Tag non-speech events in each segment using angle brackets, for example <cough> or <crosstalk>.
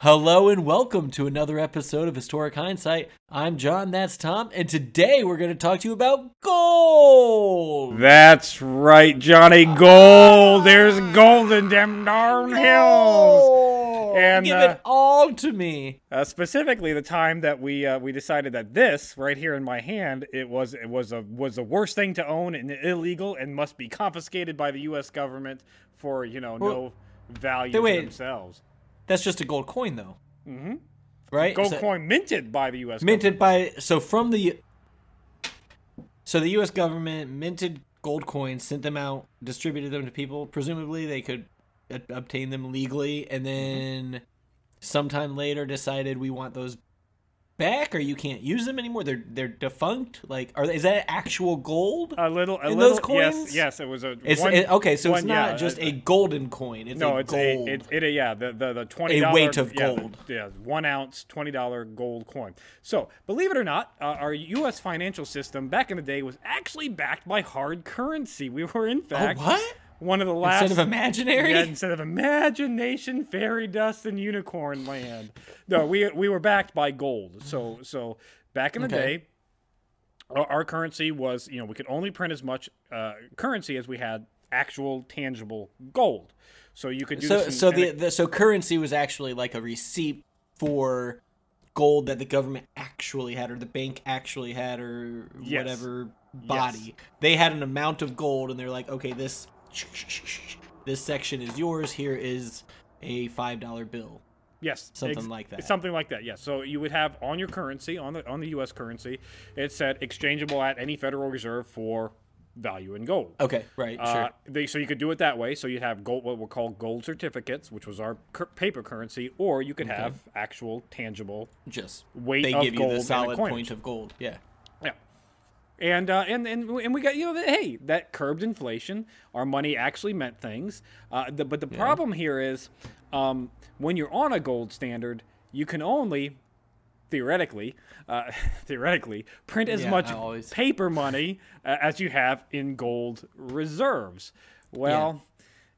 Hello and welcome to another episode of Historic Hindsight. I'm John, that's Tom, and today we're going to talk to you about gold. That's right, Johnny Gold. There's gold in them darn hills. And Give uh, it all to me. uh, specifically, the time that we uh, we decided that this right here in my hand it was it was a was the worst thing to own and illegal and must be confiscated by the U.S. government for you know no value to wait. themselves. That's just a gold coin, though. Mm-hmm. Right? Gold So- coin minted by the U.S. minted by so from the so the U.S. government minted gold coins, sent them out, distributed them to people. Presumably, they could obtain them legally, and then sometime later decided we want those back, or you can't use them anymore. They're they're defunct. Like, are is that actual gold? A little, a In little, those coins? Yes, yes, it was a. it's one- it- okay, so it's not yeah, just uh, a golden coin. It's No, a it's gold. a it, it yeah the the, the twenty A weight of yeah, gold. yeah one ounce twenty dollar gold coin. So believe it or not, uh, our U.S. financial system back in the day was actually backed by hard currency. We were in oh, fact what? One of the last Instead of imaginary? yeah, instead of imagination, fairy dust, and unicorn land. No, we we were backed by gold. So so back in the Okay. day. Our, our currency was, you know, we could only print as much uh, currency as we had actual tangible gold. So you could do so in- so the, the so currency was actually like a receipt for gold that the government actually had or the bank actually had or Yes. whatever body they had an amount of gold and they're like okay this this section is yours here is a five dollar bill Yes, Something like that. Something like that. Yes. So you would have on your currency, on the on the U.S. currency, it said exchangeable at any Federal Reserve for value in gold. okay right Uh, sure they, so you could do it that way. So you'd have gold, what were call gold certificates, which was our cur- paper currency, or you could have actual tangible. just weight they of give you gold the solid point of gold Yeah. And, uh, and and and we got you know hey that curbed inflation. Our money actually meant things. Uh, the, but the problem here is um, when you're on a gold standard, you can only theoretically uh, <laughs> theoretically print as Yeah, much always- paper money uh, as you have in gold reserves. Well,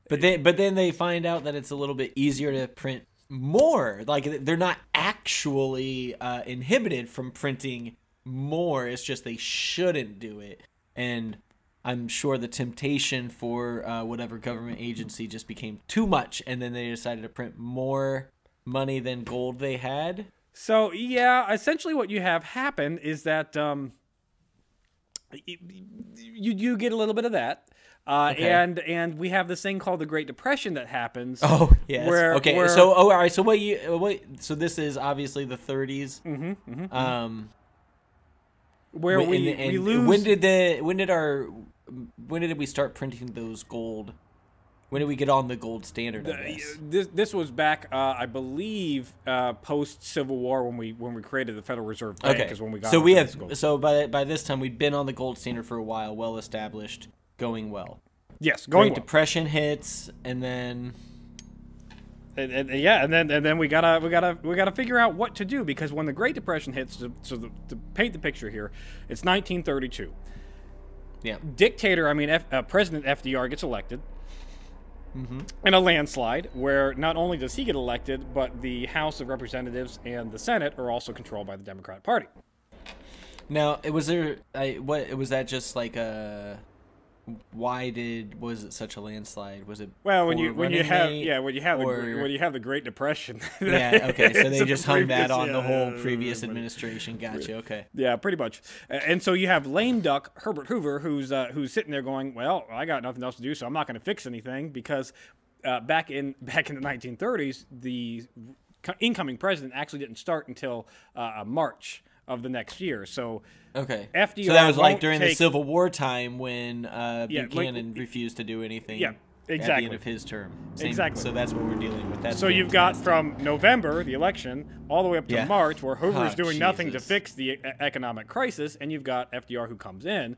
But then, but then they find out that it's a little bit easier to print more. Like they're not actually uh, inhibited from printing more. It's just they shouldn't do it. And I'm sure the temptation for uh, whatever government agency just became too much, and then they decided to print more money than gold they had. So yeah, essentially what you have happen is that um, you you get a little bit of that, uh, Okay. and and we have this thing called the Great Depression that happens. <laughs> Oh yes. Where- okay. where- So oh, all right. So what you what? So this is obviously the 30s. Mm-hmm, um. Where When- we, and- we lose. When did the when did our when did we start printing those gold? When did we get on the gold standard? I guess. this this was back, uh, I believe, uh, post Civil War when we when we created the Federal Reserve Bank Okay. is when we got. so we have gold. so by by this time we'd been on the gold standard for a while, well established, going well. yes going Great well. Depression hits, and then and, and- and yeah, and then and then we gotta we gotta we gotta figure out what to do because when the Great Depression hits, so, so the, to paint the picture here, it's 1932. yeah, Dictator, I mean, F, uh, President FDR gets elected Mm-hmm. in a landslide, where not only does he get elected, but the House of Representatives and the Senate are also controlled by the Democratic Party. Now, it was there. I what was that? Just like a. Why did was it such a landslide? Was it Well, when you when you have yeah when you have the or- gre- when you have the Great Depression. <laughs> yeah, okay, so they <laughs> just hung that previous- on the whole yeah, previous yeah, administration. Gotcha. Okay. Yeah, pretty much. And so you have lame duck Herbert Hoover, who's uh, who's sitting there going, "Well, I got nothing else to do, so I'm not going to fix anything." Because uh, back in <laughs> back in the 1930s, the incoming president actually didn't start until uh, March of the next year. So Okay. FDR so that was like during the Civil War time when uh, Yeah, like- Buchanan refused to do anything. Yeah, exactly. At the end of his term. Same- Exactly. So that's what we're dealing with. That's So you've got from November, the election, all the way up to Yeah. March, where Hoover's Oh, doing nothing to fix the economic crisis, and you've got FDR who comes in,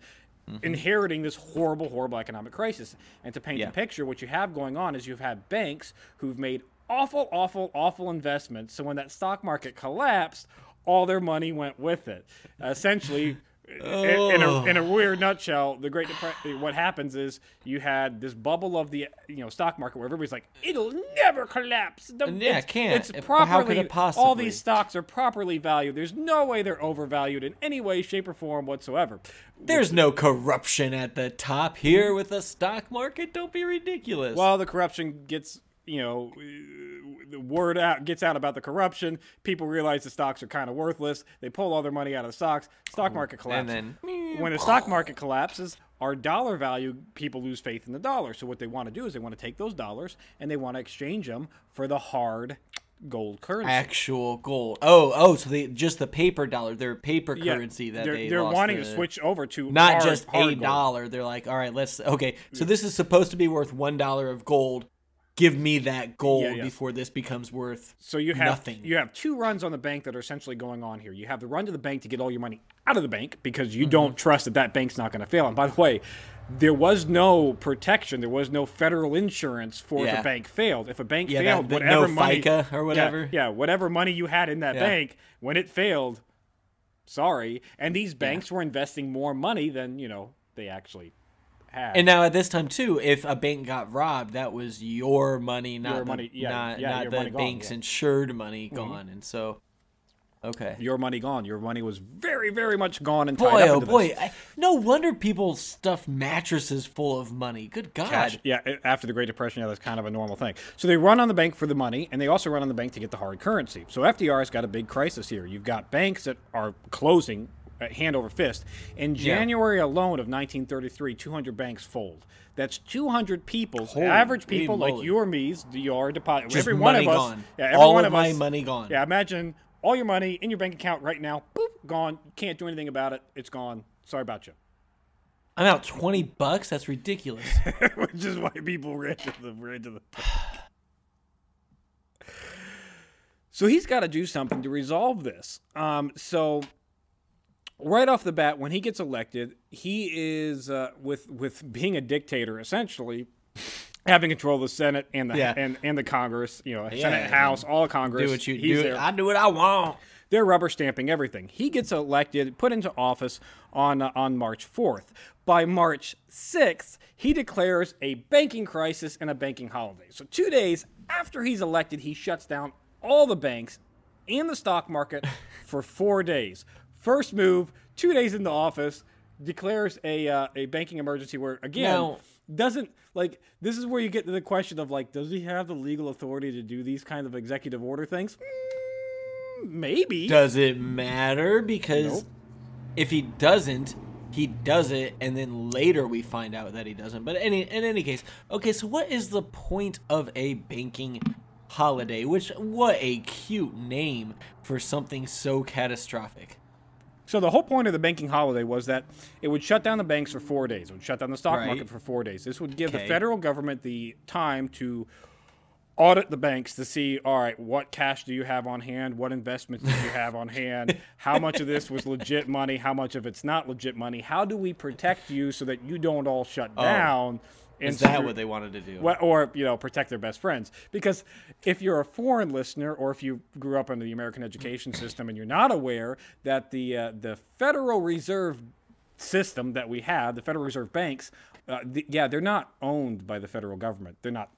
Mm-hmm. inheriting this horrible, horrible economic crisis. And to paint Yeah. the picture, what you have going on is you've had banks who've made awful, awful, awful investments. So when that stock market collapsed, all their money went with it. essentially, in, a, in a oh. weird nutshell, the Great Depression. What happens is you had this bubble of the you know stock market where everybody's like, it'll never collapse. The, Yeah, it can't. It's If- properly. how could it All these stocks are properly valued. There's no way they're overvalued in any way, shape, or form whatsoever. There's no corruption at the top here with the stock market. Don't be ridiculous. Well, the corruption gets, you know, the word out gets out about the corruption. People realize the stocks are kind of worthless. They pull all their money out of the stocks. Stock market collapses. and then when the stock market collapses, our dollar value, people lose faith in the dollar. So what they want to do is they want to take those dollars and they want to exchange them for the hard gold currency. actual gold. Oh, oh, so they just the paper dollar, their paper Yeah, currency that they're, they they're wanting the- to switch over to not hard- just hard a gold. dollar. They're like, all right, let's okay. So this is supposed to be worth one dollar of gold. Give me that gold Yeah, yeah. before this becomes worth So you have nothing. you have two runs on the bank that are essentially going on here. You have the run to the bank to get all your money out of the bank because Mm-hmm. you don't trust that that bank's not going to fail. And by the way, there was no protection. There was no federal insurance for if a bank failed. If a bank Yeah, that- failed, that whatever no money FICA or whatever. yeah, whatever money you had in that Yeah. bank when it failed, sorry. And these banks were investing more money than you know they actually had. And now at this time too, if a bank got robbed, that was your money, not Your the, money, yeah, not, yeah, not your the money gone, bank's yeah. insured money mm-hmm. gone. And so, okay. your money gone. Your money was very, very much gone and Boy, oh boy! I, no wonder people stuff mattresses full of money. Good God! cash. Yeah, after the Great Depression, yeah, that's kind of a normal thing. So they run on the bank for the money, and they also run on the bank to get the hard currency. So FDR's got a big crisis here. You've got banks that are closing hand over fist. In January alone of 1933, 200 banks fold. That's 200 people, Holy average people like moly. you or me's, your deposit. Just every one of us, gone. yeah, every All one of my us, money gone. Yeah, imagine all your money in your bank account right now, boop, gone. Can't do anything about it. It's gone. Sorry about you. I'm out twenty bucks. That's ridiculous. <laughs> which is why people ran to the ran to the. <sighs> So he's got to do something to resolve this. Um, so right off the bat, when he gets elected, he is uh, with with being a dictator essentially. Having control of the Senate and the Yeah. and, and the Congress, you know, Yeah, Senate, House, all Congress. do what you do. there. I do what I want. They're rubber stamping everything. He gets elected, put into office on uh, on March 4th. By March 6th, he declares a banking crisis and a banking holiday. So 2 days after he's elected, he shuts down all the banks and the stock market <laughs> for 4 days. First move, 2 days in the office, declares a uh, a banking emergency where again Now- doesn't like this is where you get to the question of like does he have the legal authority to do these kind of executive order things? Mm, maybe. Does it matter? Because Nope. if he doesn't, he does it, and then later we find out that he doesn't. But any in any case, okay. So what is the point of a banking holiday? Which what a cute name for something so catastrophic. So the whole point of the banking holiday was that it would shut down the banks for four days. It would shut down the stock Right. market for four days. This would give the federal government the time to audit the banks to see, all right, what cash do you have on hand? What investments do you have on hand? <laughs> How much of this was legit money? How much of it's not legit money? How do we protect you so that you don't all shut oh. down? Is that screw- what they wanted to do? Well, or you know protect their best friends because if you're a foreign listener or if you grew up under the American education system and you're not aware that the uh, the Federal Reserve system that we have, the Federal Reserve banks, uh, the, yeah, they're not owned by the federal government. They're not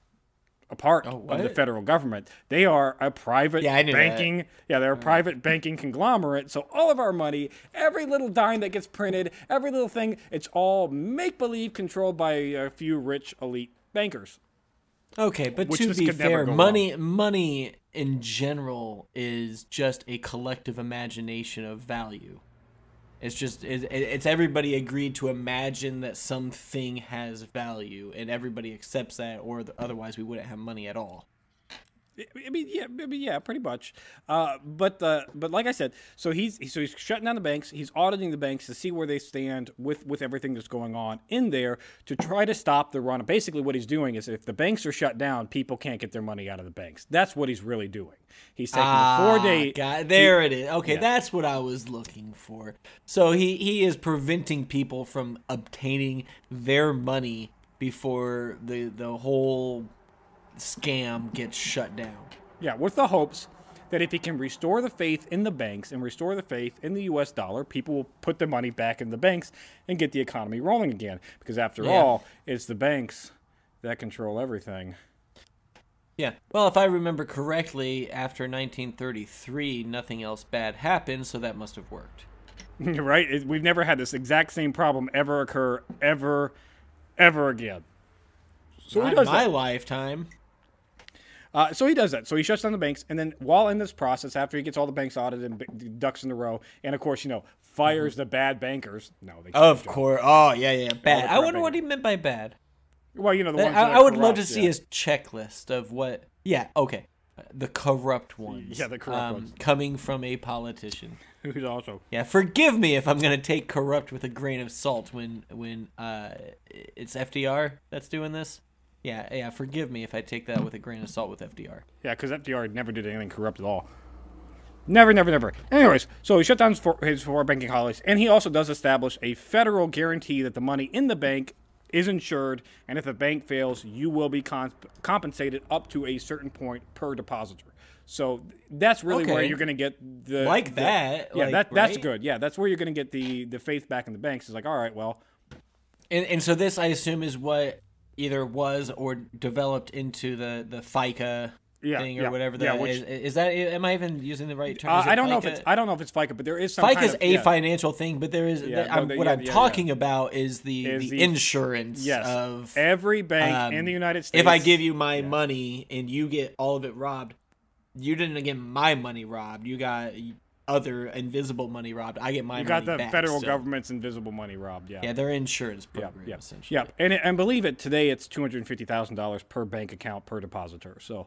a part of oh, the Oh, federal government. They are a private Yeah, knew that. banking. Yeah, they're a mm. private banking conglomerate. So all of our money, every little dime that gets printed, every little thing, it's all make believe controlled by a few rich elite bankers. Okay, but Which to be fair, money money in general is just a collective imagination of value. It's just it, it's everybody agreed to imagine that something has value, and everybody accepts that, or the, otherwise we wouldn't have money at all. I mean, yeah, I mean, yeah, pretty much. Uh, but uh, but like I said, so he's so he's shutting down the banks. He's auditing the banks to see where they stand with with everything that's going on in there to try to stop the run. Basically, what he's doing is if the banks are shut down, people can't get their money out of the banks. That's what he's really doing. He's taking the four day. Ah, got, there it is. Okay, that's what I was looking for. So he he is preventing people from obtaining their money before the the whole scam gets shut down. Yeah, with the hopes that if he can restore the faith in the banks and restore the faith in the U.S. dollar, people will put their money back in the banks and get the economy rolling again. Because after Yeah. all, it's the banks that control everything. Yeah. Well, if I remember correctly, after 1933, nothing else bad happened, so that must have worked. <laughs> right? It, we've never had this exact same problem ever occur ever, ever again. So Not in my that. lifetime. Uh, so he does that. So he shuts down the banks, and then while in this process, after he gets all the banks audited and b- ducks in a row, and of course, you know, fires the bad bankers. No, they Of course. Oh, yeah, yeah. Bad. I corrupt wonder what he meant by bad. Well, you know, the I, ones that I are would love to see yeah. his checklist of what. Yeah, okay. The corrupt ones. Yeah, the corrupt um, ones. Coming from a politician. <laughs> Who's also Yeah, forgive me if I'm gonna take corrupt with a grain of salt when when uh it's FDR that's doing this. Yeah, yeah. Forgive me if I take that with a grain of salt with FDR. Yeah, because FDR never did anything corrupt at all. Never, never, never. Anyways, so he shut down his four, his four banking holidays, and he also does establish a federal guarantee that the money in the bank is insured, and if the bank fails, you will be comp- compensated up to a certain point per depositor. So that's really where you're going to get the Like the- that, Yeah, like, that that's right? good. Yeah, that's where you're going to get the the faith back in the banks. It's like, all right, well, And and so this I assume is what either was or developed into the the FICA Yeah, thing or yeah, whatever yeah, that which- is. Is that am I even using the right term? uh, I don't know if it's I don't know if it's FICA, but there is some FICA kind is of, a yeah. financial thing, but there is Yeah, the- no, the- what yeah, I'm yeah, yeah. talking about is the Is the, the- insurance Yes, of every bank um, in the United States. if I give you my money and you get all of it robbed, you didn't get my money robbed. You got other invisible money robbed. I get my You got the back, federal so- government's invisible money robbed. Yeah. Yeah, their insurance program yeah, essentially. yeah, and and believe it, today it's two hundred fifty thousand dollars per bank account per depositor. So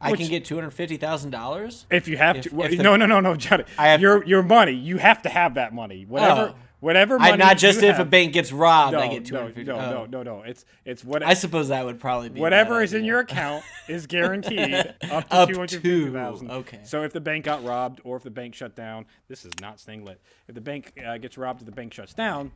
I Which- can get two hundred fifty thousand dollars. if you have If- to, if the- no, no, no, no, Johnny, I have- your your money, you have to have that money. Whatever, Oh. Whatever money. I not just if a bank gets robbed, No, I get two no, no, oh. no, no, no. It's it's what I suppose that would probably be whatever is in your account <laughs> is guaranteed up to Up two hundred fifty thousand. okay. So if the bank got robbed or if the bank shut down, this is not staying lit. If the bank uh, gets robbed, if the bank shuts down,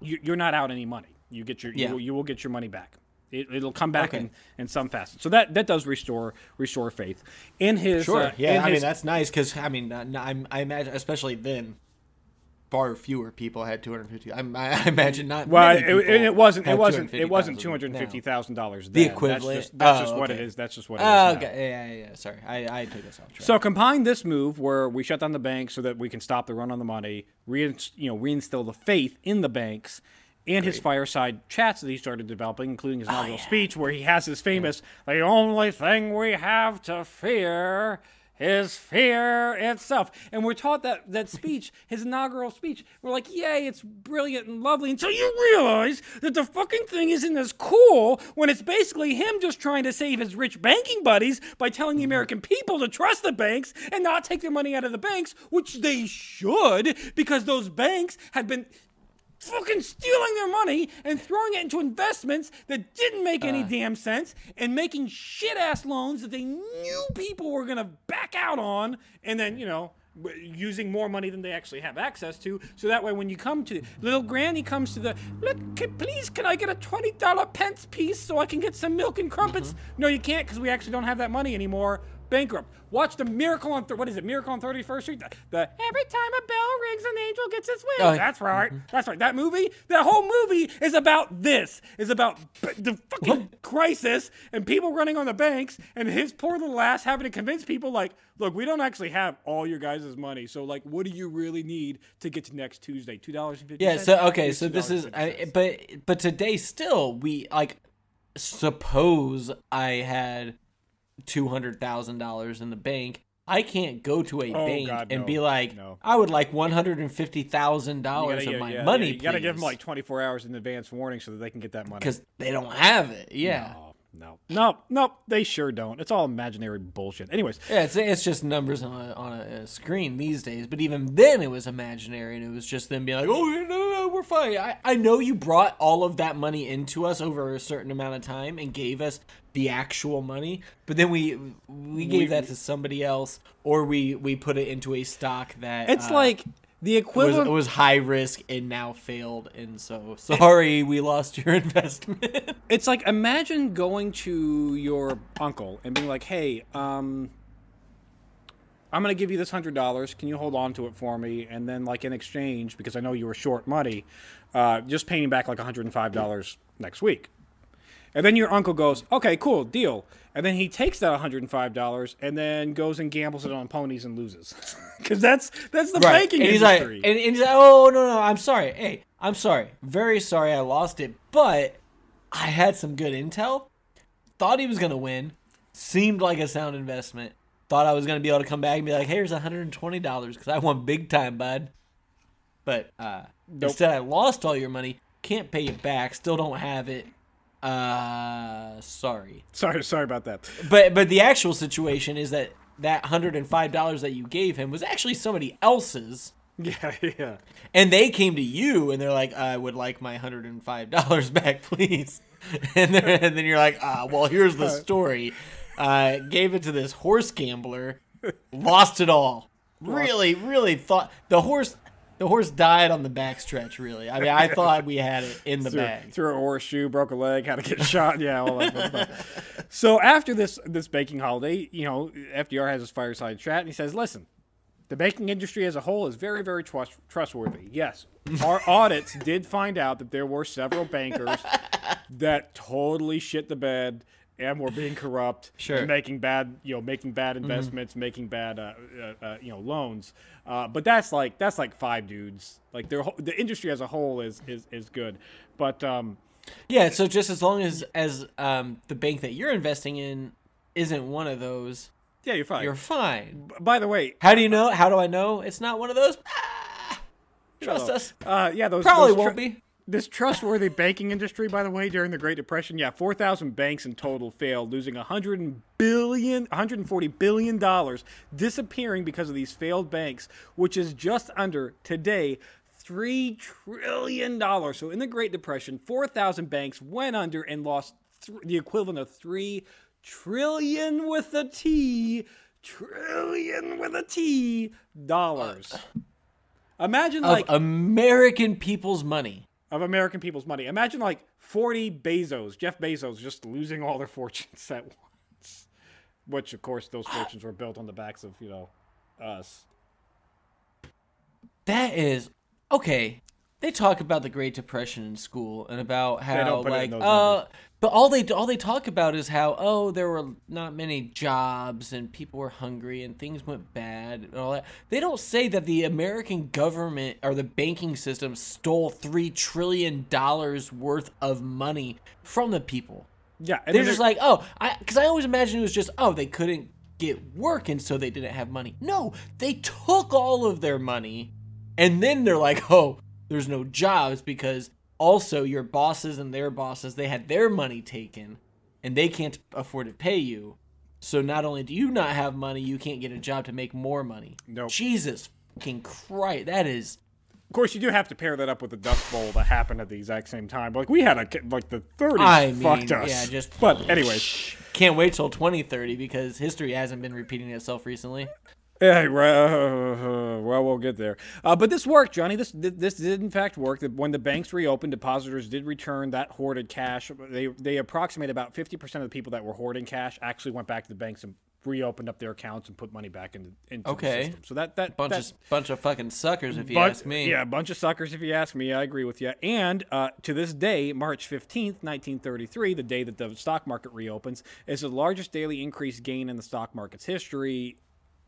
you, you're not out any money. You get your Yeah. you, will, you will get your money back. It, it'll come back Okay. in, in some facet. So that that does restore restore faith in his. Sure. uh, yeah. I mean, that's nice because I mean, uh, I'm, I imagine, especially then, far fewer people had 250. I, I imagine not. Well, it, it wasn't. It wasn't. It wasn't 250,000 hundred now. fifty thousand dollars. The equivalent? That's just, that's Oh, just what it is That's just what it oh, is. Oh, now. okay. Yeah, yeah, yeah. Sorry, I, I took us off track. So combine this move where we shut down the banks so that we can stop the run on the money, rein, you know, reinstill the faith in the banks, and his fireside chats that he started developing, including his oh, inaugural speech where he has his famous "The only thing we have to fear." Is fear itself, and we're taught that that speech, <laughs> his inaugural speech. We're like, "Yay, it's brilliant and lovely." Until you realize that the fucking thing isn't as cool when it's basically him just trying to save his rich banking buddies by telling the mm-hmm. American people to trust the banks and not take their money out of the banks, which they should, because those banks had been fucking stealing their money and throwing it into investments that didn't make any uh. damn sense and making shit ass loans that they knew people were going to back out on and then, you know, using more money than they actually have access to. So that way when you come to little granny comes to the look can, please can i get a $20 pence piece so i can get some milk and crumpets? Mm-hmm. No you can't because we actually don't have that money anymore bankrupt watch the miracle on th- what is it miracle on 31st street the, the every time a bell rings an angel gets his wings Oh, that's right mm-hmm. that's right that movie that whole movie is about this is about b- the fucking crisis and people running on the banks and his poor little ass having to convince people like look we don't actually have all your guys' money so like what do you really need to get to next tuesday $2.50 yeah. So okay. So this is. I, but but today still we like. Suppose I had two hundred thousand dollars in the bank. I can't go to a Oh, bank God, and no. be like, No. I would like one hundred and fifty thousand dollars of my yeah, money. yeah, you gotta give them like 24 hours in advance warning so that they can get that money because they don't have it. Yeah. no no no no they sure don't it's all imaginary bullshit anyways Yeah, it's, it's just numbers on a, on a, a screen these days. But even then, it was imaginary, and it was just them being like, "Oh, no, no, no, we're fine." I, I know you brought all of that money into us over a certain amount of time and gave us the actual money, but then we we gave that to somebody else, or we we put it into a stock that It's uh, like the was, equivalent it was high risk and now failed, and so sorry we lost your <laughs> investment. It's like imagine going to your uncle and being like, "Hey, um, I'm gonna give you this hundred dollars. Can you hold on to it for me? And then, like in exchange, because I know you were short money, uh, just pay me back like 105 dollars next week." And then your uncle goes, "Okay, cool, deal." And then he takes that 105 dollars and then goes and gambles it on ponies and loses, <laughs> because that's that's the banking and he's industry. like, and, and he's like, oh no no, I'm sorry. Hey, I'm sorry. Very sorry I lost it, but I had some good intel. Thought he was gonna win. Seemed like a sound investment. Thought I was gonna be able to come back and be like, hey, here's 120 dollars because I won big time, bud. But uh, instead, I lost all your money. Can't pay you back. Still don't have it. Uh, sorry. sorry, sorry about that. But but the actual situation is that that hundred and five dollars that you gave him was actually somebody else's, <laughs> Yeah, yeah. and they came to you and they're like, "I would like my hundred and five dollars back, <laughs> please." And then and then you're like, "Ah, well, here's the story. Uh, gave it to this horse gambler, lost it all. Really, really thought the horse." The horse died on the backstretch. Really, I mean, I <laughs> thought we had it in the threw, bag. threw a horseshoe, broke a leg, had to get <laughs> shot. Yeah, all that stuff. So after this this baking holiday, you know, FDR has his fireside chat and he says, "Listen, the baking industry as a whole is very, very trust- trustworthy. Yes, our <laughs> audits did find out that there were several bankers that totally shit the bed." And we're being corrupt, Sure. making bad, you know, making bad investments, making bad, uh, uh, uh, you know, loans. Uh, but that's like that's like five dudes. Like their the industry as a whole is is is good, but um, Yeah, so just as long as as um, the bank that you're investing in isn't one of those, Yeah, you're fine. you're fine. By the way, How do you know? How do I know it's not one of those? Ah, trust us. uh, yeah, those Probably those won't be. This trustworthy banking industry, by the way, during the Great Depression, yeah, 4,000 banks in total failed, losing 100 billion, 140 billion dollars, disappearing because of these failed banks, which is just under today three trillion dollars. So in the Great Depression, 4,000 banks went under and lost th- the equivalent of three trillion with a T, trillion with a T dollars. Uh, uh, Imagine Of like American people's money. Of American people's money. Imagine like 40 Bezos, Jeff Bezos, just losing all their <laughs> fortunes at once. Which, of course, those fortunes were built on the backs of, you know, us. That is okay. They talk about the Great Depression in school and about how don't put it in like uh numbers. But all they all they talk about is how oh there were not many jobs and people were hungry and things went bad and all that. They don't say that the American government or the banking system stole 3 trillion dollars worth of money from the people. Yeah. They're just like, "Oh, I cuz I always imagined it was just oh, they couldn't get work and so they didn't have money." No, they took all of their money and then they're like, "Oh, there's no jobs because also your bosses and their bosses, they had their money taken and they can't afford to pay you. So not only do you not have money, you can't get a job to make more money." Nope. Jesus fucking Christ, that is of course, you do have to pair that up with the Dust Bowl that happened at the exact same time. Like, we had a, like, the 30s I mean, fucked us. yeah, just But, anyways. can't wait till 2030 because history hasn't been repeating itself recently. Yeah, well, well, we'll get there. Uh, but this worked, Johnny. This this did in fact work. That When the banks reopened, depositors did return that hoarded cash. They they approximate about fifty percent of the people that were hoarding cash actually went back to the banks and reopened up their accounts and put money back into into Okay. the system. So that that Bunch that, of bunch of fucking suckers, if you but- ask me. Yeah, a bunch of suckers, if you ask me. I agree with you. And uh, to this day, March 15th, 1933, the day that the stock market reopens, is the largest daily increase gain in the stock market's history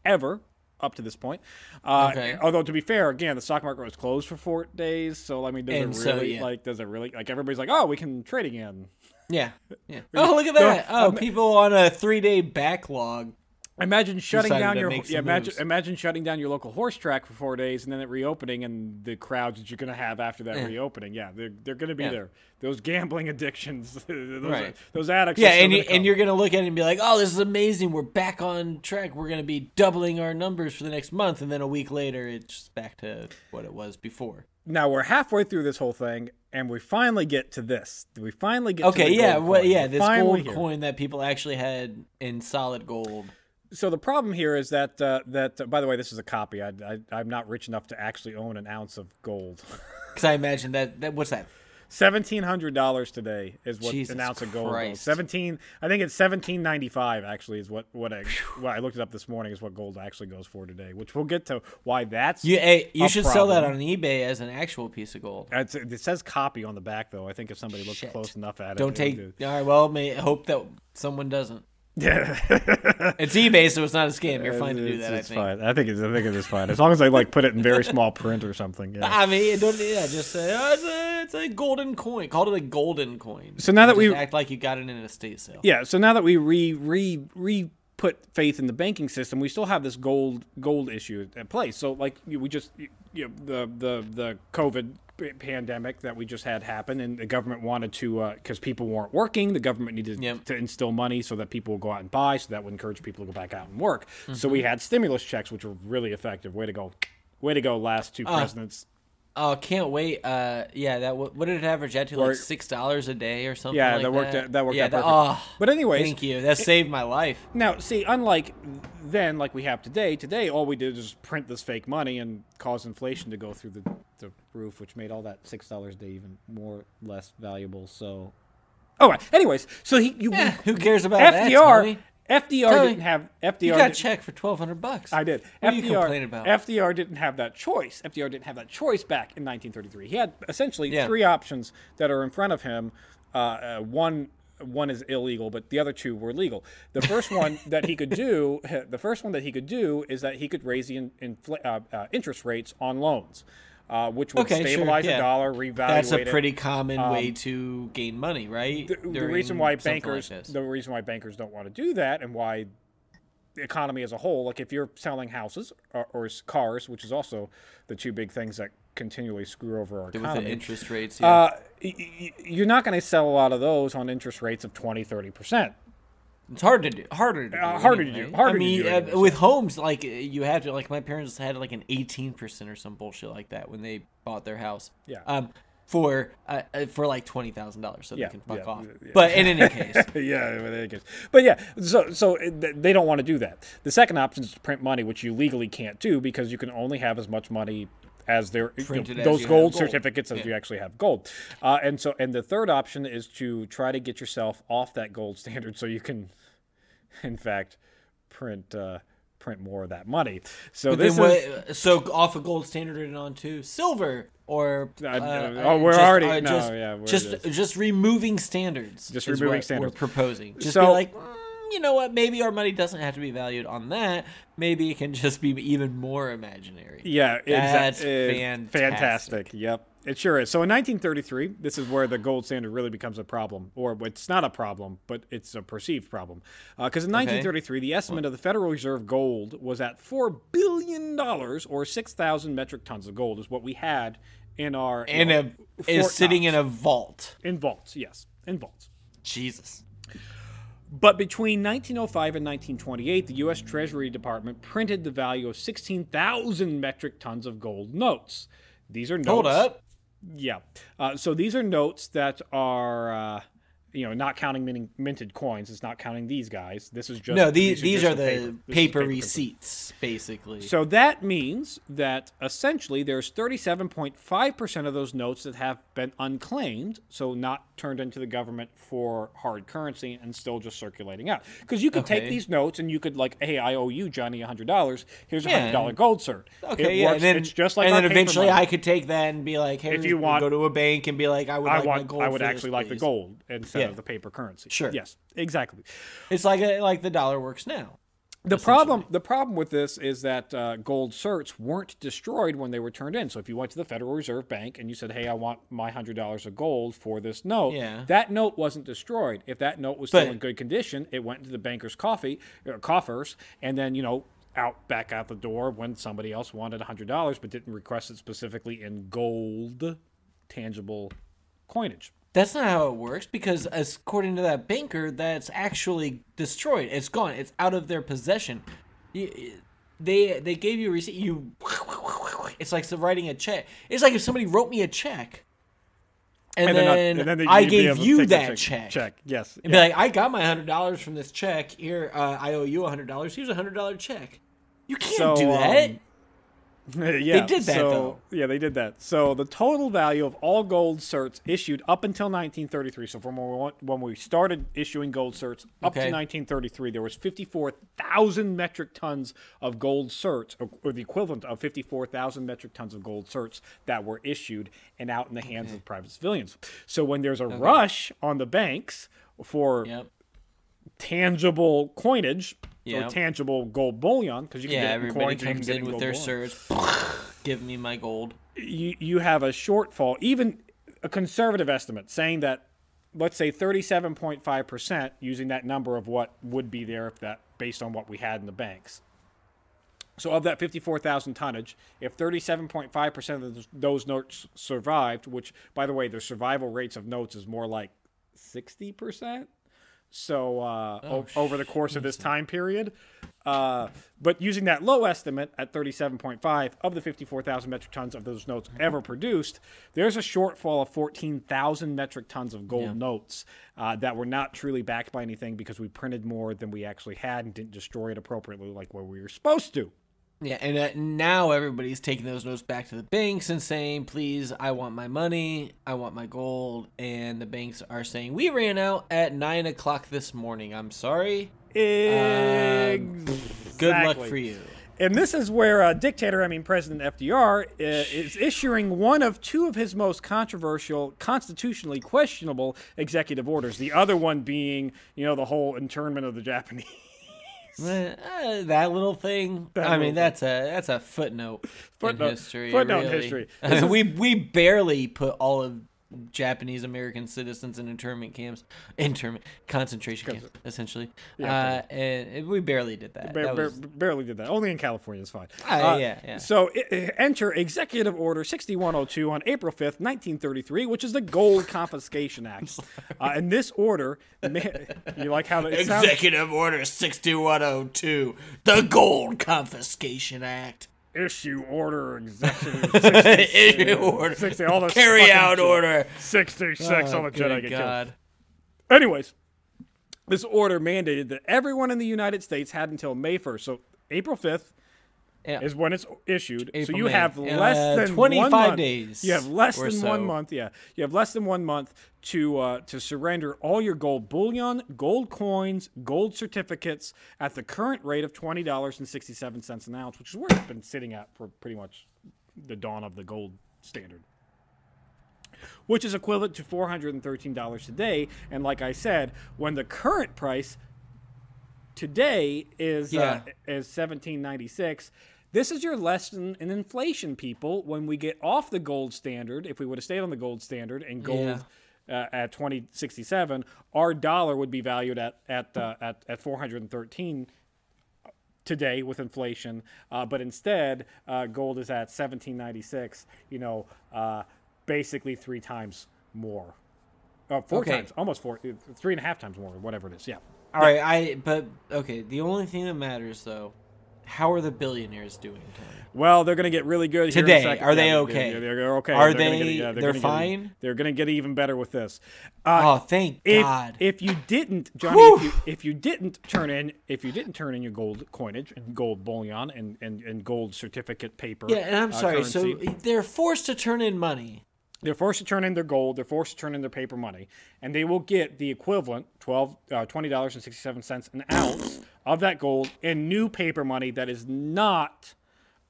ever. Up to this point, uh, Okay. although to be fair, again, the stock market was closed for four days, so I mean, does And it so, really yeah. like? Does it really like? Everybody's like, oh, we can trade again. Yeah. Yeah. <laughs> Oh, look at that. Oh, people on a three day backlog. Imagine shutting down your yeah, imagine imagine shutting down your local horse track for four days and then it reopening and the crowds that you're gonna have after that Yeah. reopening. Yeah, they're they're gonna be Yeah. there. Those gambling <laughs> addictions, <laughs> those, Right. those addicts. Yeah, are and, you, and you're going to look at it and be like, oh, this is amazing. We're back on track. We're going to be doubling our numbers for the next month. And then a week later, it's back to what it was before. now we're halfway through this whole thing and we finally get to this. We finally get to Okay, the yeah, gold well, yeah, this gold here. coin that people actually had in solid gold. So the problem here is that uh, that uh, by the way, this is a copy. I, I I'm not rich enough to actually own an ounce of gold. <laughs> Because I imagine that, that what's that? Seventeen hundred dollars today is what Jesus an ounce of gold. Christ. Goes. Seventeen, I think it's seventeen ninety five. Actually, is what what I, what I looked it up this morning is what gold actually goes for today. Which we'll get to why that's. You hey, you should sell that on eBay as an actual piece of gold. It's, it says copy on the back though. I think if somebody looks Shit. close enough at it, Don't take. would All right. Well, may hope that someone doesn't. Yeah, It's eBay, so it's not a scam. You're fine to do that. I It's think. fine. I think it's I think it is fine as long as I like put it in very small print or something. Yeah. I mean, it don't, yeah, just say oh, it's a it's a golden coin. Call it a golden coin. So now that Just we- act like you got it in an estate sale. Yeah. So now that we re re re put faith in the banking system, we still have this gold gold issue at play. So like we just you know, the the the COVID pandemic that we just had happen, and the government wanted to because people weren't working, the government needed Yep. to instill money so that people would go out and buy, so that would encourage people to go back out and work. So Mm-hmm. we had stimulus checks, which were really effective. Way to go. Way to go, last two Uh, presidents. Oh, can't wait. Uh, yeah, that what did it average out to? Like six dollars a day or something. Yeah, like that worked. That, Out, that worked yeah, out that- perfect. oh, but anyways, thank you. That saved my life. Now, see, unlike then, like we have today, today all we did is print this fake money and cause inflation to go through the, the roof, which made all that six dollars a day even more less valuable. So, all right. Anyways, so he you Eh, who cares about that? FDR Tony? FDR Tony, didn't have FDR. You got a check for twelve hundred bucks. I did. What FDR, you complaining about? FDR didn't have that choice. FDR didn't have that choice back in 1933. He had essentially Yeah. three options that are in front of him. Uh, uh, one one is illegal, but the other two were legal. The first one <laughs> that he could do, <laughs> the first one that he could do, is that he could raise the in, infl- uh, uh, interest rates on loans, uh, which would Okay, sure, stabilize yeah. the dollar, revalue That's a it. pretty common way to gain money, right? Um, the, the reason why something like bankers the reason why bankers don't want to do that and why the economy as a whole like if you're selling houses or, or cars which is also the two big things that continually screw over our with the economy interest rates. Yeah. uh, y- y- you're not going to sell a lot of those on interest rates of 20 30% It's hard to do. Harder to do. Uh, harder to do, harder I to mean, do uh, with homes, like uh, you have to. Like my parents had like an eighteen percent or some bullshit like that when they bought their house. Yeah. Um, for uh, uh, for like twenty thousand dollars, so Yeah, they can fuck yeah, off. yeah. But in any <laughs> case, yeah, but it gets- but yeah, so so they don't want to do that. The second option is to print money, which you legally can't do because you can only have as much money as their you know, those gold gold. certificates as Yeah. you actually have gold. Uh, and so and the third option is to try to get yourself off that gold <laughs> standard so you can, in fact, print uh, print more of that money. So But this then is. what, so off a gold standard and onto silver or uh, uh, uh, oh, we're just, already- uh, no, just, yeah, we're just just- just removing standards. Just removing standards. We're proposing. Just So- be like, "Mm, you know what? Maybe our money doesn't have to be valued on that. Maybe it can just be even more imaginary. Yeah, That's exactly. fantastic. Fantastic. Yep, it sure is. So in 1933, this is where the gold standard really becomes a problem, or it's not a problem, but it's a perceived problem. Uh, because in 1933, the estimate of the Federal Reserve gold was at four billion dollars, or 6,000 metric tons of gold, is what we had in our In, know, a, is sitting in a vault. in vaults. Yes, in vaults. Jesus. But between 1905 and 1928, the U.S. Treasury Department printed the value of 16,000 metric tons of gold notes. These are notes. Hold up. Yeah. Uh, so these are notes that are, uh, you know, not counting minting, minted coins. It's not counting these guys. This is just No, these these are the This is paper, currency. receipts, basically. So that means that essentially there's 37.5% of those notes that have been unclaimed, so not turned into the government for hard currency and still just circulating out. Because you could take these notes and you could like, hey, I owe you Johnny $100. Here's a Yeah. hundred dollar gold cert. Okay, it yeah, works. and then it's just like and then eventually money. I could take that and be like, hey, If you want- go to a bank and be like, I would I like want. gold. I would for this, actually like the gold instead Yeah. of the paper currency. Sure. Yes. Exactly. It's like a, like the dollar works now. The problem, the problem with this is that uh, gold certs weren't destroyed when they were turned in. So if you went to the Federal Reserve Bank and you said, "Hey, I want my hundred dollars of gold for this note," Yeah. that note wasn't destroyed. If that note was still But- in good condition, it went into the banker's coffee or coffers, and then you know out back out the door when somebody else wanted hundred dollars but didn't request it specifically in gold, tangible coinage. That's not how it works because, as according to that banker, that's actually destroyed. It's gone. It's out of their possession. You, they they gave you a receipt. You. It's like writing a check. It's like if somebody wrote me a check, and, not- then, and then I gave you that check. Check, yes. And be like, I got my hundred dollars from this check. Here, uh, I owe you a hundred dollars. Here's a hundred dollar check. You can't So, do that. um, <laughs> yeah, did that, so, though. Yeah, they did that. So the total value of all gold certs issued up until 1933. So from when we, went- when we started issuing gold certs up to 1933, there was 54,000 metric tons of gold certs, or, or the equivalent of 54,000 metric tons of gold certs that were issued and out in the hands of mm-hmm. private civilians. So when there's a rush on the banks for yep. tangible coinage or tangible gold bullion, because you can Yeah, get it in everybody coins you comes in with their certs. <laughs> Give me my gold. you, you have a shortfall, even a conservative estimate saying that, let's say 37.5%, using that number of what would be there if that based on what we had in the banks. So of that 54,000 tonnage, if 37.5% of those- those notes survived, which by the way, the survival rates of notes is more like 60%. So uh, o- over the course of this time period, uh, but using that low estimate at 37.5 of the 54,000 metric tons of those notes ever produced, there's a shortfall of 14,000 metric tons of gold notes uh, that were not truly backed by anything because we printed more than we actually had and didn't destroy it appropriately like where we were supposed to. Yeah, and uh, now everybody's taking those notes back to the banks and saying, "Please, I want my money. I want my gold." And the banks are saying, "We ran out at nine o'clock this morning. I'm sorry. Good luck for you." And this is where uh, dictator, I mean President FDR, uh, is issuing one of two of his most controversial, constitutionally questionable executive orders. The other one being, you know, the whole internment of the Japanese. Eh, uh, that little thing. That I little mean, that's a that's a footnote, Footnote- in history. footnote really. history. <laughs> I mean, we we barely put all of Japanese American citizens in internment camps, internment concentration camps, essentially. Yeah, uh, and we barely did that. Bar- That was- barely did that. Only in California is fine. Ah, yeah, yeah. So i- i- enter Executive Order 6102 on April 5th, 1933, which is the Gold Confiscation <laughs> Act. Uh, and this order, <laughs> you like how it sounds? Executive Order 6102, the Gold Confiscation Act. Issue Order Executive <laughs> Issue order. 60, all those Carry out order. 66 Oh, on the Jedi get killed. God. Anyways, this order mandated that everyone in the United States had until May 1st. So April 5th Yeah. is when it's issued. so you May. have Uh, less than 25 one month. days You have less than one month. Yeah, you have less than one month to uh, to surrender all your gold bullion, gold coins, gold certificates at the current rate of twenty dollars and sixty seven cents an ounce, which is where it's been sitting at for pretty much the dawn of the gold standard which is equivalent to $413 today. And like I said, when the current price today is uh, Yeah. is 1796, this is your lesson in inflation, people. When we get off the gold standard, if we would have stayed on the gold standard and gold uh, at 2067, our dollar would be valued at at uh, at, at 413 today with inflation, uh, but instead uh, gold is at 1796. You know, uh, basically three times more. Uh, four Okay. times, almost four, three and a half times more, whatever it is. Yeah. All right, I but okay. The only thing that matters though, how are the billionaires doing, Tony? Well, they're going to get really good here in a Today, are they Yeah, okay? They're, they're okay. Are They're gonna get- they- yeah, they're get- fine? they're going to get even better with this. Uh, oh, thank if, God. if you didn't, Johnny, if you, if you didn't turn in, if you didn't turn in your gold coinage and gold bullion and, and, and gold certificate paper, yeah, and I'm uh, sorry. So they're forced to turn in money. They're forced to turn in their gold. They're forced to turn in their paper money, and they will get the equivalent twelve uh, twenty dollars and sixty seven cents an ounce of that gold in new paper money that is not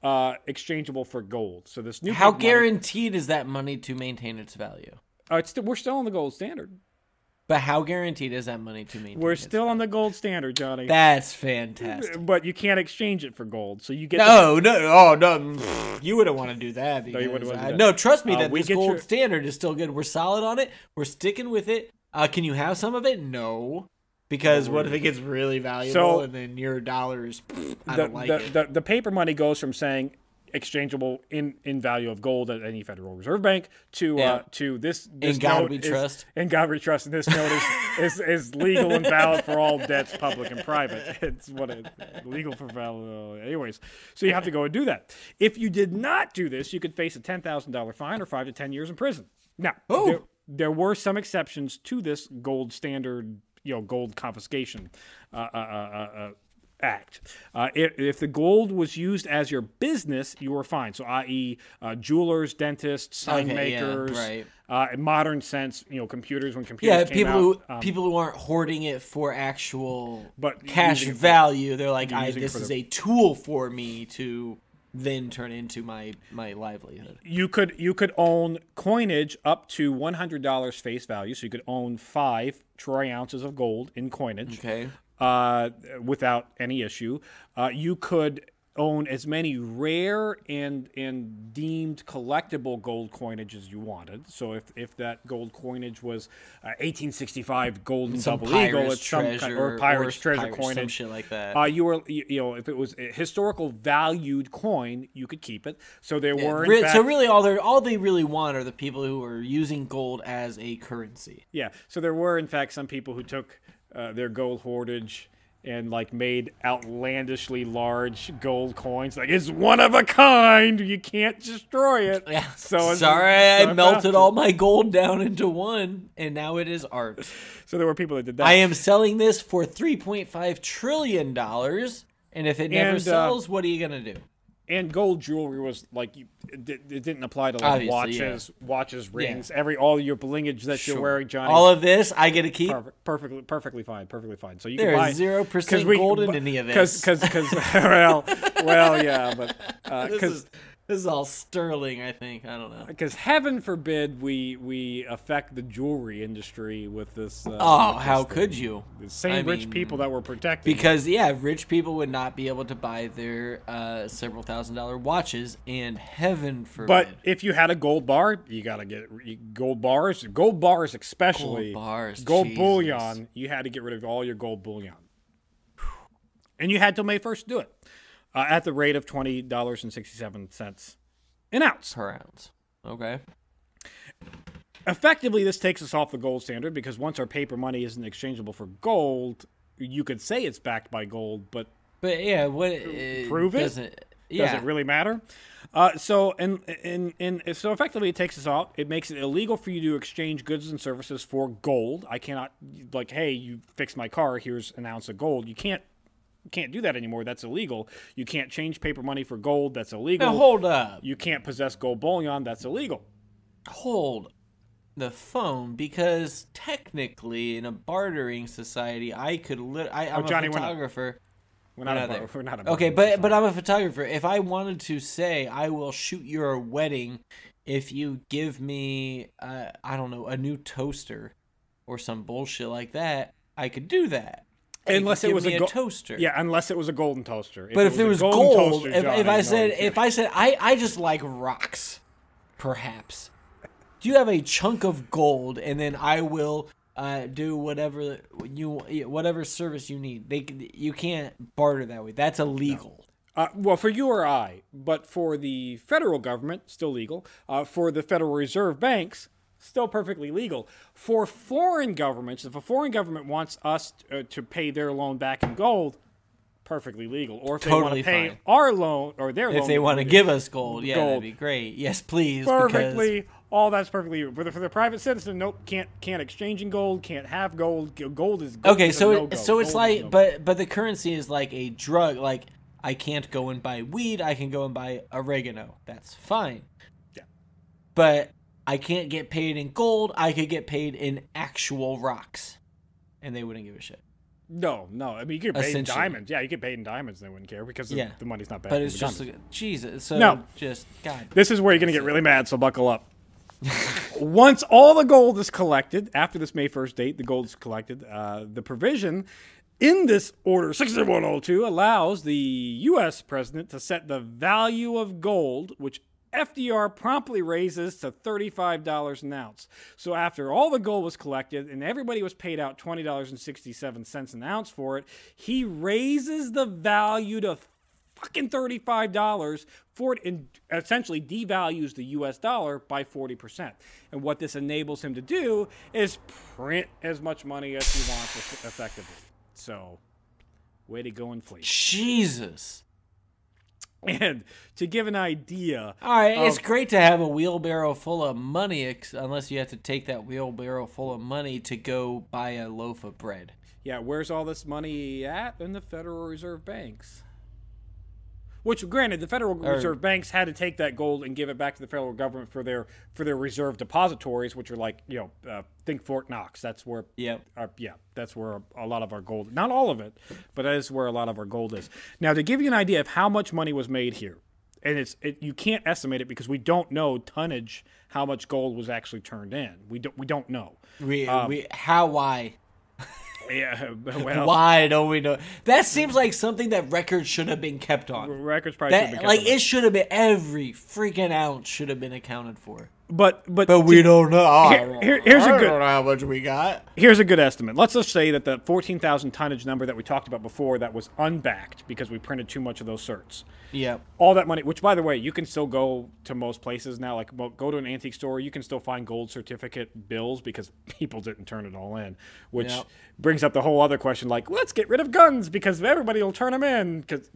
uh, exchangeable for gold. So this new How paper money- guaranteed is that money to maintain its value? Uh, it's still, we're still on the gold standard. But how guaranteed is that money to me? We're still on the gold standard, Johnny. That's fantastic. but you can't exchange it for gold. So you get No, no, oh no! You wouldn't want to do that. Because, you wouldn't wanna do uh, that. No, trust me Uh, that this gold your- standard is still good. We're solid on it. We're sticking with it. Uh, can you have some of it? No, because what if it gets really valuable So- and then your dollars? I the, don't like the, it. the, the paper money goes from saying exchangeable in, in value of gold at any Federal Reserve Bank to Yeah. uh, to this, this In God we is- trust. In God we trust. And this note is, <laughs> is, is legal and valid for all debts, public and private. <laughs> It's what it, legal for valid. Anyways, so you have to go and do that. If you did not do this, you could face a ten thousand dollar fine or five to ten years in prison. Now, there, there were some exceptions to this gold standard, you know, gold confiscation uh, uh, uh, uh, act. Uh, if, if the gold was used as your business, you were fine. So, i.e., uh, jewelers, dentists, sign Okay, yeah, makers, right. uh, in modern sense, you know, computers when computers Yeah, people out, who um, people who aren't hoarding it for actual But cash value. They're like, I, this is the- a tool for me to then turn into my my livelihood. you could you could own coinage up to one hundred dollars face value. So you could own five troy ounces of gold in coinage. Okay. Uh, without any issue. Uh, you could own as many rare and and deemed collectible gold coinage as you wanted. So if, if that gold coinage was uh, 1865 golden Some double eagle, pirate's it's some kind, treasure or pirate's or treasure pirate- some coinage, shit like that. Uh, you were you, you know if it was a historical valued coin, you could keep it. So there were Re- fact, so really, all they all they really want are the people who are using gold as a currency. Yeah. So there were, in fact, some people who took uh, their gold hoardage and like made outlandishly large gold coins. Like it's one of a kind. You can't destroy it. Yeah. So sorry, so I melted all my gold down into one, and now it is art. So there were people that did that. I am selling this for three point five trillion dollars, and if it never And, uh, sells, what are you gonna do? And gold jewelry was like you, it, it didn't apply to like Obviously, watches, watches, rings, every all your blingage that you're wearing, Johnny. All of this, I get to keep. Perfect, perfectly, perfectly fine, perfectly fine. So you There can buy zero percent gold in any of this. because because <laughs> well well yeah, but uh, because is this is all sterling. I think I don't know. because heaven forbid we we affect the jewelry industry with this. Uh, Oh, with how this could thing. you? The same I rich mean, people that were protected. Because yeah, rich people would not be able to buy their uh, several thousand dollar watches, and heaven forbid. but if you had a gold bar, you gotta get gold bars, gold bars especially, Gold bars, gold Jesus. bullion. You had to get rid of all your gold bullion, and you had till May first to do it, uh, at the rate of twenty dollars and sixty seven cents an ounce. per ounce. Okay. effectively this takes us off the gold standard because once our paper money isn't exchangeable for gold you could say it's backed by gold but But yeah, what it Prove it? doesn't, Yeah. does it really matter uh, so and, and and so effectively it takes us off it makes it illegal for you to exchange goods and services for gold i cannot like hey you fix my car here's an ounce of gold you can't can't do that anymore that's illegal you can't change paper money for gold that's illegal Now hold up. you can't possess gold bullion that's illegal hold the phone because technically in a bartering society I could lit- I, I'm Oh, Johnny, a we're not- photographer. we're not, We're a, not bar- we're not a Okay, but but I'm a photographer. If I wanted to say I will shoot your wedding if you give me uh, I don't know a new toaster or some bullshit like that, I could do that. Unless it was a, go- toaster. Yeah, unless it was a golden toaster. But if, there a was golden gold, toaster, if, if I no, said if. I said I I just like rocks, perhaps. Do you have a chunk of gold, and then I will uh, do whatever you whatever service you need. They you can't barter that way. That's illegal. Uh, well, for you or I, but for the federal government, still legal. Uh, for the Federal Reserve banks, still perfectly legal. For foreign governments, if a foreign government wants us uh, to pay their loan back in gold, perfectly legal. Or if they want Totally to pay fine. our loan or their loan, If they want to give us gold, yeah, Gold. that'd be great. Yes, please. because- perfectly, all that's perfectly. For the, for the private citizen, nope, can't can't exchange in gold, can't have gold. Gold is gold Okay, is so it, so it's Gold like, no-go. but but the currency is like a drug. Like I can't go and buy weed. I can go and buy oregano. That's fine. Yeah. But I can't get paid in gold. I could get paid in actual rocks, and they wouldn't give a shit. No, no. I mean, you get paid in diamonds. Yeah, you get paid in diamonds. And they wouldn't care because the, Yeah. the money's not bad. But it's just like, Jesus. So No. just God. this is where you're gonna get really mad. So buckle up. <laughs> Once all the gold is collected, after this May 1st date, the gold is collected. Uh, the provision in this order 6102 allows the U.S. president to set the value of gold, which FDR promptly raises to $35 an ounce. So after all the gold was collected and everybody was paid out $20.67 an ounce for it, he raises the value to fucking $35 for it and essentially devalues the US dollar by 40%. And what this enables him to do is print as much money as he wants effectively. So, way to go, inflation. Jesus. And to give an idea, All right, it's great to have a wheelbarrow full of money, ex- unless you have to take that wheelbarrow full of money to go buy a loaf of bread. yeah, where's all this money at? In the Federal Reserve banks. Which, granted, the Federal Reserve banks had to take that gold and give it back to the federal government for their for their reserve depositories, which are like you know, uh, think Fort Knox. That's where Yep. our, yeah, that's where a lot of our gold, not all of it, but that is where a lot of our gold is. Now, to give you an idea of how much money was made here, and it's it, you can't estimate it because we don't know tonnage how much gold was actually turned in. We don't we don't know. We, Um, we how why <laughs> Yeah, <laughs> well, why don't we know? That seems like something that records should have been kept on. records probably should That be like on it should have been every freaking ounce should have been accounted for. But but But we don't know. Here- here- here's a I good- don't know how much we got. here's a good estimate. Let's just say that the 14,000 tonnage number that we talked about before that was unbacked because we printed too much of those certs. Yep. all that money which by the way you can still go to most places now like mo- go to an antique store you can still find gold certificate bills because <laughs> people didn't turn it all in which Yep. brings up the whole other question like let's get rid of guns because everybody will turn them in because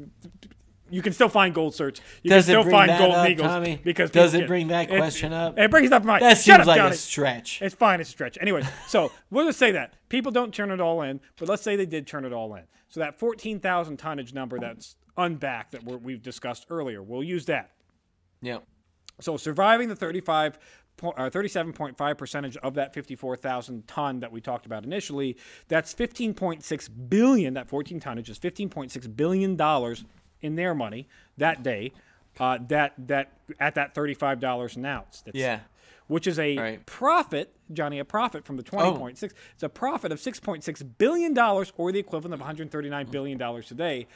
you can still find gold certs you Does can still find gold up, eagles Tommy? because Does it bring that it- question up? it brings up my That seems up, like Johnny. a stretch. It's fine, it's a stretch. Anyway, <laughs> so we'll just say that. People don't turn it all in, but let's say they did turn it all in. So that 14,000 tonnage number that's unbacked that we're, we've discussed earlier, we'll use that. Yep. So surviving the 35 po- uh, 37.5 percentage of that 54,000 ton that we talked about initially, that's 15.6 billion. That 14 tonnage is 15.6 billion dollars in their money that day. Uh, that that at that 35 dollars an ounce. That's, Yeah. Which is a Right. profit, Johnny, a profit from the 20.6. It's a profit of 6.6 billion dollars, or the equivalent of 139 billion dollars today.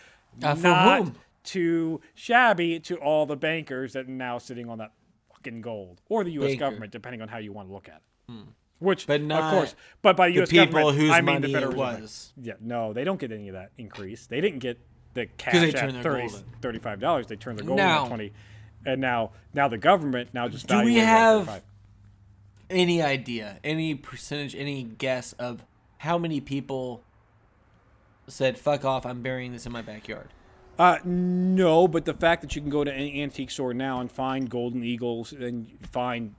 Uh, not whom? too shabby to all the bankers that are now sitting on that fucking gold, or the U.S. Government, depending on how you want to look at it. Which, But of course, but by the U.S. people government, whose I mean money the Federal was. Yeah, no, they don't get any of that increase. They didn't get the cash they at turned their 30, gold 35 dollars. They turned their gold Now- at twenty, and now now the government now just Do we valuated it at have- Any idea, any percentage, any guess of how many people said, fuck off, I'm burying this in my backyard? Uh, no, but the fact that you can go to any antique store now and find golden eagles and find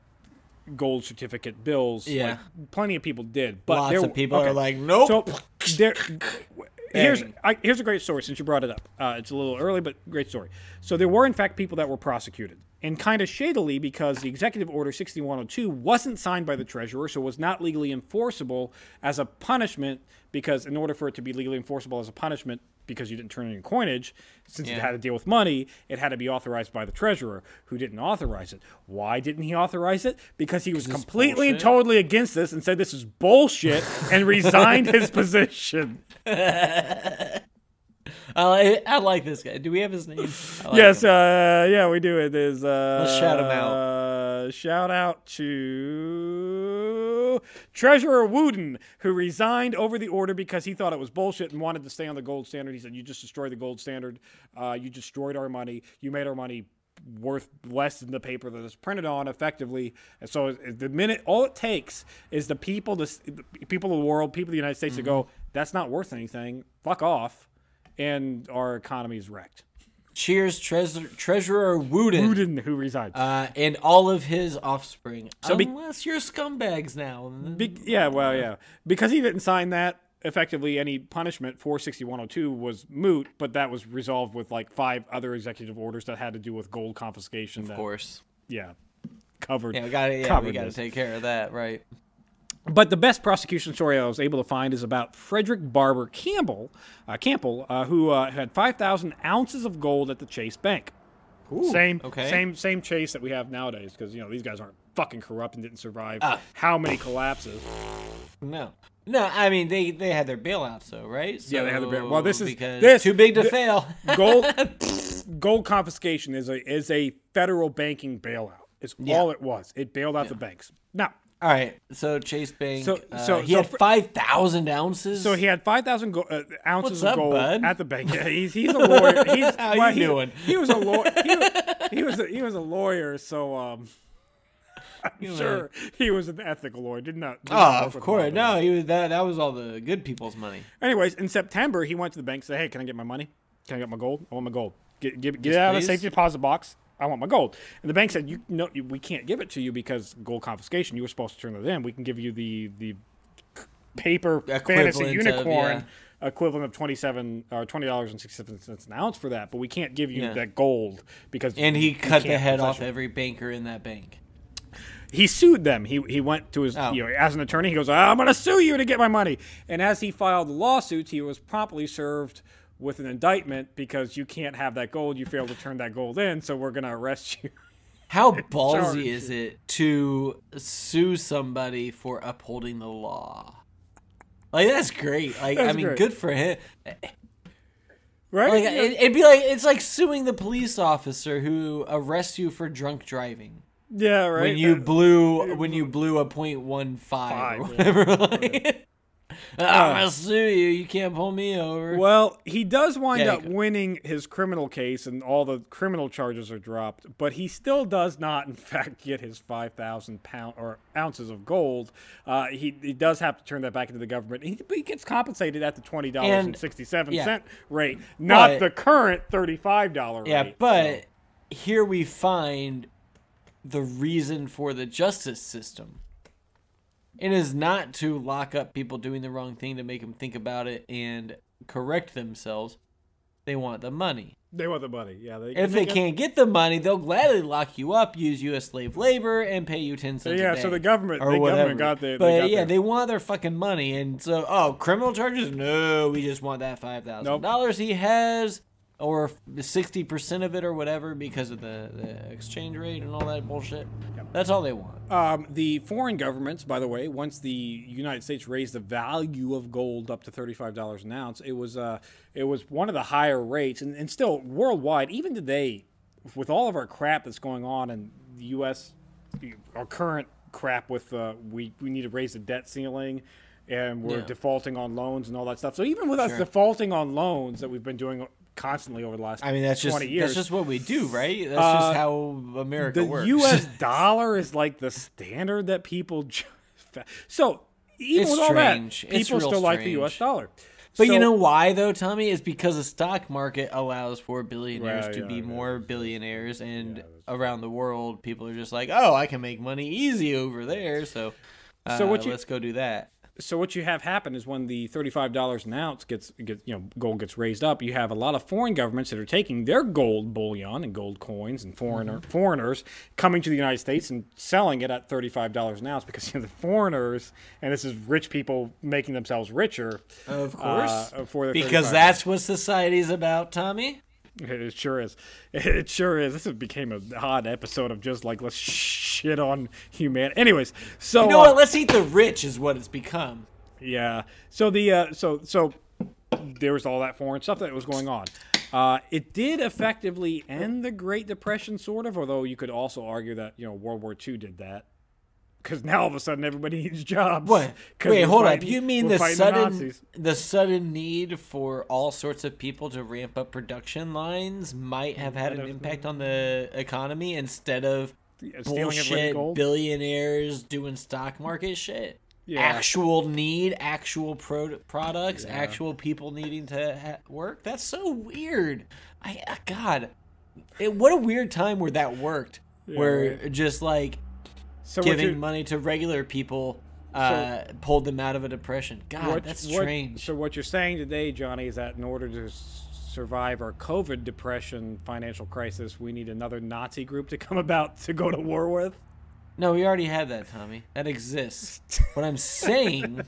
gold certificate bills, Yeah. like, plenty of people did. But Lots there- of people okay. are like, nope. So there, <laughs> here's I, here's a great story since you brought it up. Uh, it's a little early, but great story. So there were in fact people that were prosecuted, and kind of shadily because the executive order 6102 wasn't signed by the treasurer, so it was not legally enforceable as a punishment. Because in order for it to be legally enforceable as a punishment, because you didn't turn in coinage, since it had to deal with money, it had to be authorized by the treasurer, who didn't authorize it. Why didn't he authorize it? Because he was completely and totally against this and said this is bullshit and resigned his <laughs> position. <laughs> I, like- I like this guy. Do we have his name? Like yes, uh, yeah, we do. It is. Uh, Let's shout him out. Uh, shout out to Treasurer Woodin, who resigned over the order because he thought it was bullshit and wanted to stay on the gold standard. He said, "You just destroyed the gold standard. Uh, you destroyed our money. You made our money." worth less than the paper that it's printed on effectively and so the minute all it takes is the people the the people of the world people of the united states to go Mm-hmm. that's not worth anything fuck off and our economy is wrecked Cheers, Treasurer, Treasurer Woodin. Woodin who resigned. Uh, and all of his offspring. So be- Unless you're scumbags now. Be- yeah, well, yeah, because he didn't sign that. Effectively, any punishment for 6102 was moot, but that was resolved with like five other executive orders that had to do with gold confiscation. of that, course. yeah, covered. Yeah, we got yeah, we covered got to take care of that, right? But the best prosecution story I was able to find is about Frederick Barber Campbell, uh, Campbell, uh, who uh, had 5,000 ounces of gold at the Chase Bank. same, okay. same, same Chase that we have nowadays, because you know these guys aren't fucking corrupt and didn't survive Ah. how many collapses. No. No, I mean they they had their bailouts though, right? Yeah, they had their bail- well, this is- this- too big to fail. gold <laughs> gold confiscation is a is a federal banking bailout. It's all it was. It bailed out the banks. Now, All right, so Chase Bank. So- uh, so- he so had five thousand ounces. so he had five thousand go- uh, ounces What's of up, gold bud? at the bank. <laughs> Yeah, he's he's a lawyer. He's, How you he, doing? He was a lawyer. <laughs> He, was- he was a, he was a lawyer. So um, <laughs> I'm sure he was an ethical lawyer. Did not. did Oh, work of course. No, he was that. That was all the good people's money. Anyways, in September, he went to the bank and said, "Hey, can I get my money? Can I get my gold? I want my gold." get get, get it out of the safety deposit box. I want my gold." And the bank said, "You no, we can't give it to you because gold confiscation. You were supposed to turn it in. We can give you the the paper fantasy Equivalent of, unicorn." Equivalent of twenty seven or uh, twenty dollars and sixty seven cents an ounce for that, but we can't give you Yeah. that gold because And he cut the head off it. every banker in that bank. he sued them. He he went to his Oh. you know as an attorney. He goes, "I'm going to sue you to get my money." And as he filed the lawsuits, he was promptly served with an indictment because you can't have that gold. You failed to turn that gold in, so we're going to arrest you. <laughs> How <laughs> ballsy is it to sue somebody for upholding the law? Like that's great. Like I mean, great. good for him. Right? Like it, it'd be like it's like suing the police officer who arrests you for drunk driving yeah, right. when you blew <laughs> when you blew a point one five or Five, yeah. whatever. Like, I'm gonna sue you. You can't pull me over. Well, he does wind Yeah, up winning his criminal case, and all the criminal charges are dropped. But he still does not, in <laughs> fact, get his five thousand pound or ounces of gold. Uh, he he does have to turn that back into the government. He, he gets compensated at the twenty dollars and sixty seven yeah. cent rate, not But- the current thirty five dollar Yeah, rate. Yeah, but here we find the reason for the justice system. It is not to lock up people doing the wrong thing to make them think about it and correct themselves. They want the money. they want the money. Yeah, they, If they can't get the money, they'll gladly lock you up, use you as slave labor, and pay you ten cents. a yeah, so the government, or the whatever. government got the. they but got yeah, their- they want their fucking money, and so oh, criminal charges? No, we just want that five thousand dollars he has, or sixty percent of it, or whatever, because of the, the exchange rate and all that bullshit. That's all they want. Um, the foreign governments, by the way, once the United States raised the value of gold up to thirty-five dollars an ounce, it was uh, it was one of the higher rates, and, and still worldwide, even today, with all of our crap that's going on in the U.S., our current crap with uh, we we need to raise the debt ceiling, and we're Yeah. defaulting on loans and all that stuff. So even with us Sure. defaulting on loans that we've been doing constantly over the last I mean, that's just years, that's just what we do, right? That's Uh, just how America the works. U.S. <laughs> dollar is like the standard that people. ju- So even It's with all that, strange. It's people still like the U.S. dollar. But So- you know why though, Tommy? Is because the stock market allows for billionaires to yeah, be yeah, more billionaires, and around the world, people are just like, "Oh, I can make money easy over there." So, uh, So what you- let's go do that. So what you have happen is when the thirty-five dollars an ounce gets, gets, you know, gold gets raised up, you have a lot of foreign governments that are taking their gold bullion and gold coins and foreigner Mm-hmm. foreigners coming to the United States and selling it at thirty-five dollars an ounce because you know, the foreigners and this is rich people making themselves richer. Of course, uh, because that's what society's about, Tommy. It sure is. It sure is. This became a hot episode of just like let's shit on humanity. Anyways, so You know uh, what? Let's eat the rich is what it's become. yeah. So the uh, so so there was all that foreign stuff that was going on. Uh, it did effectively end the Great Depression, sort of. Although you could also argue that you know World War II did that because now all of a sudden everybody needs jobs. What? Wait, hold up. You mean the sudden Nazis. the sudden need for all sorts of people to ramp up production lines might have had an impact on the economy instead of everybody's bullshit billionaires doing stock market shit. Yeah. Actual need, actual pro- products, actual people needing to ha- work. That's so weird. I uh, God, it, what a weird time where that worked. where right. just like So giving money to regular people uh, pulled them out of a depression. God, What- that's what- strange. so what you're saying today, Johnny, is that in order to survive our COVID depression financial crisis, we need another Nazi group to come about to go to war with. No, we already had that, Tommy. That exists. what I'm saying,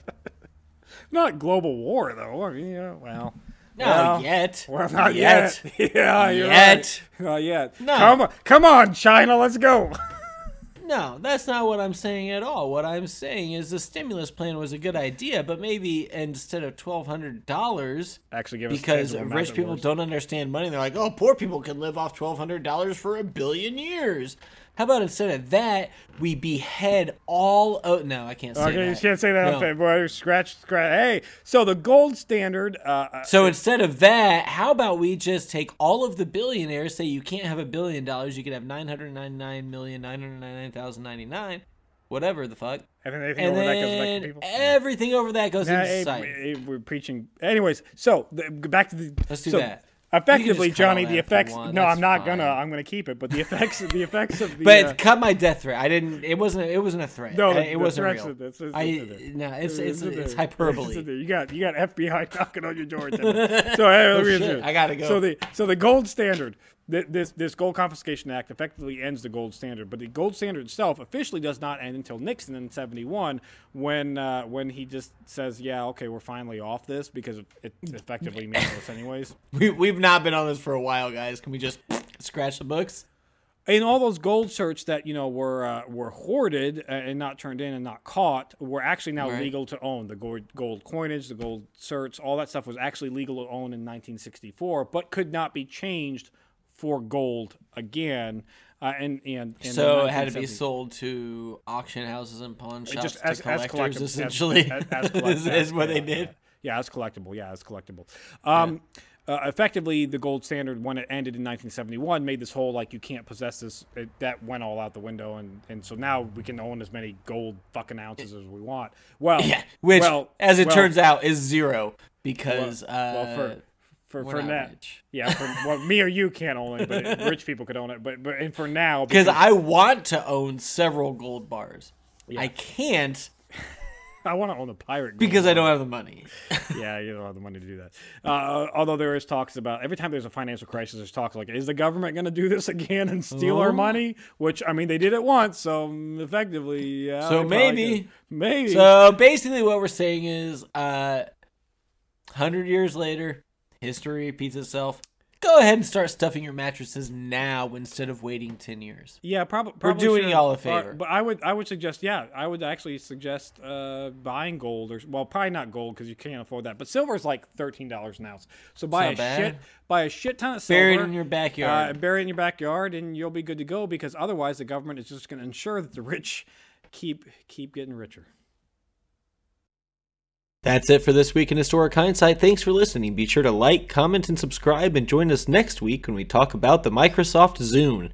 <laughs> Not global war, though. I mean, well, not well, yet. Well, not yet. <laughs> yeah, you're Yet. right. Not yet. No. Come on, come on, China, let's go. <laughs> No, that's not what I'm saying at all. What I'm saying is the stimulus plan was a good idea, but maybe instead of twelve hundred dollars, Actually, give us because rich people don't understand money, they're like, "Oh, poor people can live off twelve hundred dollars for a billion years." How about instead of that, we behead all? Oh no, I can't say that. Okay, that. you can't say that No. on February. Scratch, scratch. Hey, so the gold standard. Uh, uh, So instead of that, how about we just take all of the billionaires? Say you can't have a billion dollars, you could have nine hundred ninety-nine million nine hundred ninety-nine thousand ninety-nine, whatever the fuck, and then anything and over that goes back to people. everything over that goes Nah, into society. we're preaching. Anyways, so the, back to the. Let's do so that. Effectively, just cut all Johnny, the effects. No, that's I'm not gonna. I'm gonna keep it. But the effects, the <laughs> effects of the. But uh, cut my death threat. I didn't. It wasn't. It wasn't a threat. No, I- it wasn't real. it's- it's- I no. It's it's it's. It's hyperbole. You got you got FBI <laughs> knocking on your door. <laughs> So hey, Oh, shit. I gotta go. So the so the gold standard. Th- This this gold confiscation act effectively ends the gold standard, but the gold standard itself officially does not end until Nixon in '71, when uh, when he just says, "Yeah, okay, we're finally off this because it, it's <laughs> effectively meaningless anyways." We we've not been on this for a while, guys. Can we just <sniffs> scratch the books? and all those gold certs that you know were uh, were hoarded uh, and not turned in and not caught were actually now Right. legal to own. The gold, gold coinage, the gold certs, all that stuff was actually legal to own in 1964, but could not be changed for gold again. Uh, and and, and so it had to be sold to auction houses and pawn shops just to as, as collectors, collectible, essentially. as, as, <laughs> as collect- is what yeah, they did. Yeah, yeah, as collectible. Yeah, as collectible. Um, uh, effectively, the gold standard, when it ended in 1971, made this whole like you can't possess this. It, that went all out the window, and and so now we can own as many gold fucking ounces as we want. Well, <laughs> Yeah, which, well, as it well, turns out, is zero because well, uh, for for we're for rich. Yeah, for, <laughs> well, me or you can't own it, but rich people could own it. But but and for now, because I want to own several gold bars. Yeah. <laughs> I can't I want to own a pirate. Gold because I don't have the money. <laughs> yeah, you don't have the money to do that. Uh, although there is talks about every time there's a financial crisis, there's talks like, is the government going to do this again and steal our Oh. money? Which I mean, they did it once, so um, effectively, yeah. So maybe- maybe. So basically, what we're saying is, uh, hundred years later, history repeats itself. Go ahead and start stuffing your mattresses now instead of waiting ten years. yeah, prob- probably. doing should. y'all a Uh, favor. but I would, I would suggest, yeah, I would actually suggest uh, buying gold or well, probably not gold because you can't afford that. But silver is like thirteen dollars an ounce. So buy a bad. shit, buy a shit ton of silver. Buried in your Uh, backyard. bury it in your backyard, and you'll be good to go. Because otherwise, the government is just going to ensure that the rich keep keep getting richer. That's it for this week in Historic Hindsight. Thanks for listening. Be sure to like, comment, and subscribe, and join us next week when we talk about the Microsoft Zune.